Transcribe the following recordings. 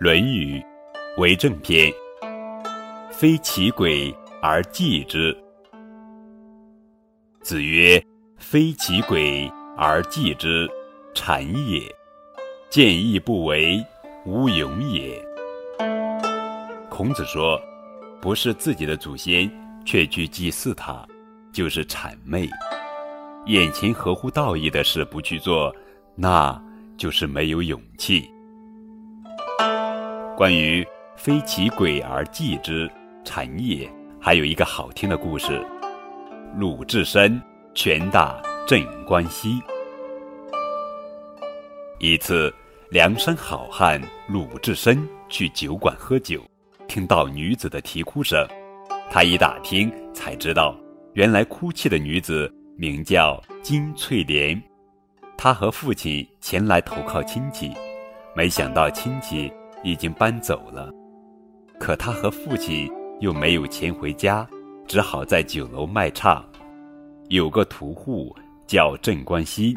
《论语·为政篇》：非其鬼而祭之。子曰：“非其鬼而祭之，谄也；见义不为，无勇也。”孔子说：“不是自己的祖先，却去祭祀他，就是谄媚；眼前合乎道义的事不去做，那就是没有勇气。”关于“非其鬼而祭之，谄也”，还有一个好听的故事：鲁智深拳打镇关西。一次，梁山好汉鲁智深去酒馆喝酒，听到女子的啼哭声，他一打听才知道，原来哭泣的女子名叫金翠莲，她和父亲前来投靠亲戚，没想到亲戚。已经搬走了，可他和父亲又没有钱回家，只好在酒楼卖唱。有个屠户叫镇关西，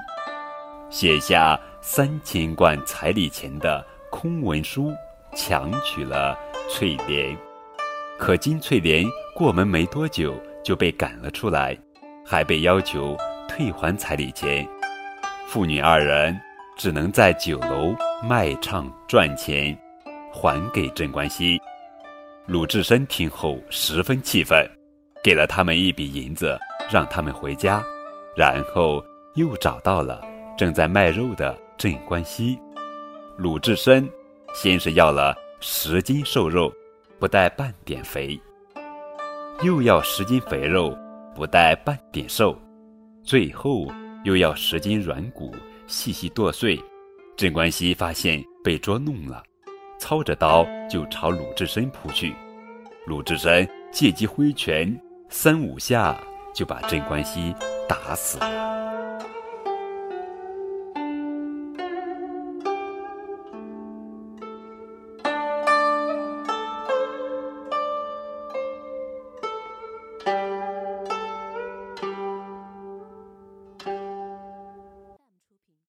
写下三千贯彩礼钱的空文书，强娶了翠莲。可金翠莲过门没多久就被赶了出来，还被要求退还彩礼钱。父女二人只能在酒楼卖唱赚钱。还给镇关西，鲁智深听后十分气愤，给了他们一笔银子，让他们回家，然后又找到了正在卖肉的镇关西。鲁智深先是要了十斤瘦肉，不带半点肥；又要十斤肥肉，不带半点瘦；最后又要十斤软骨，细细剁碎。镇关西发现被捉弄了。操着刀就朝鲁智深扑去，鲁智深借机挥拳，三五下就把镇关西打死了。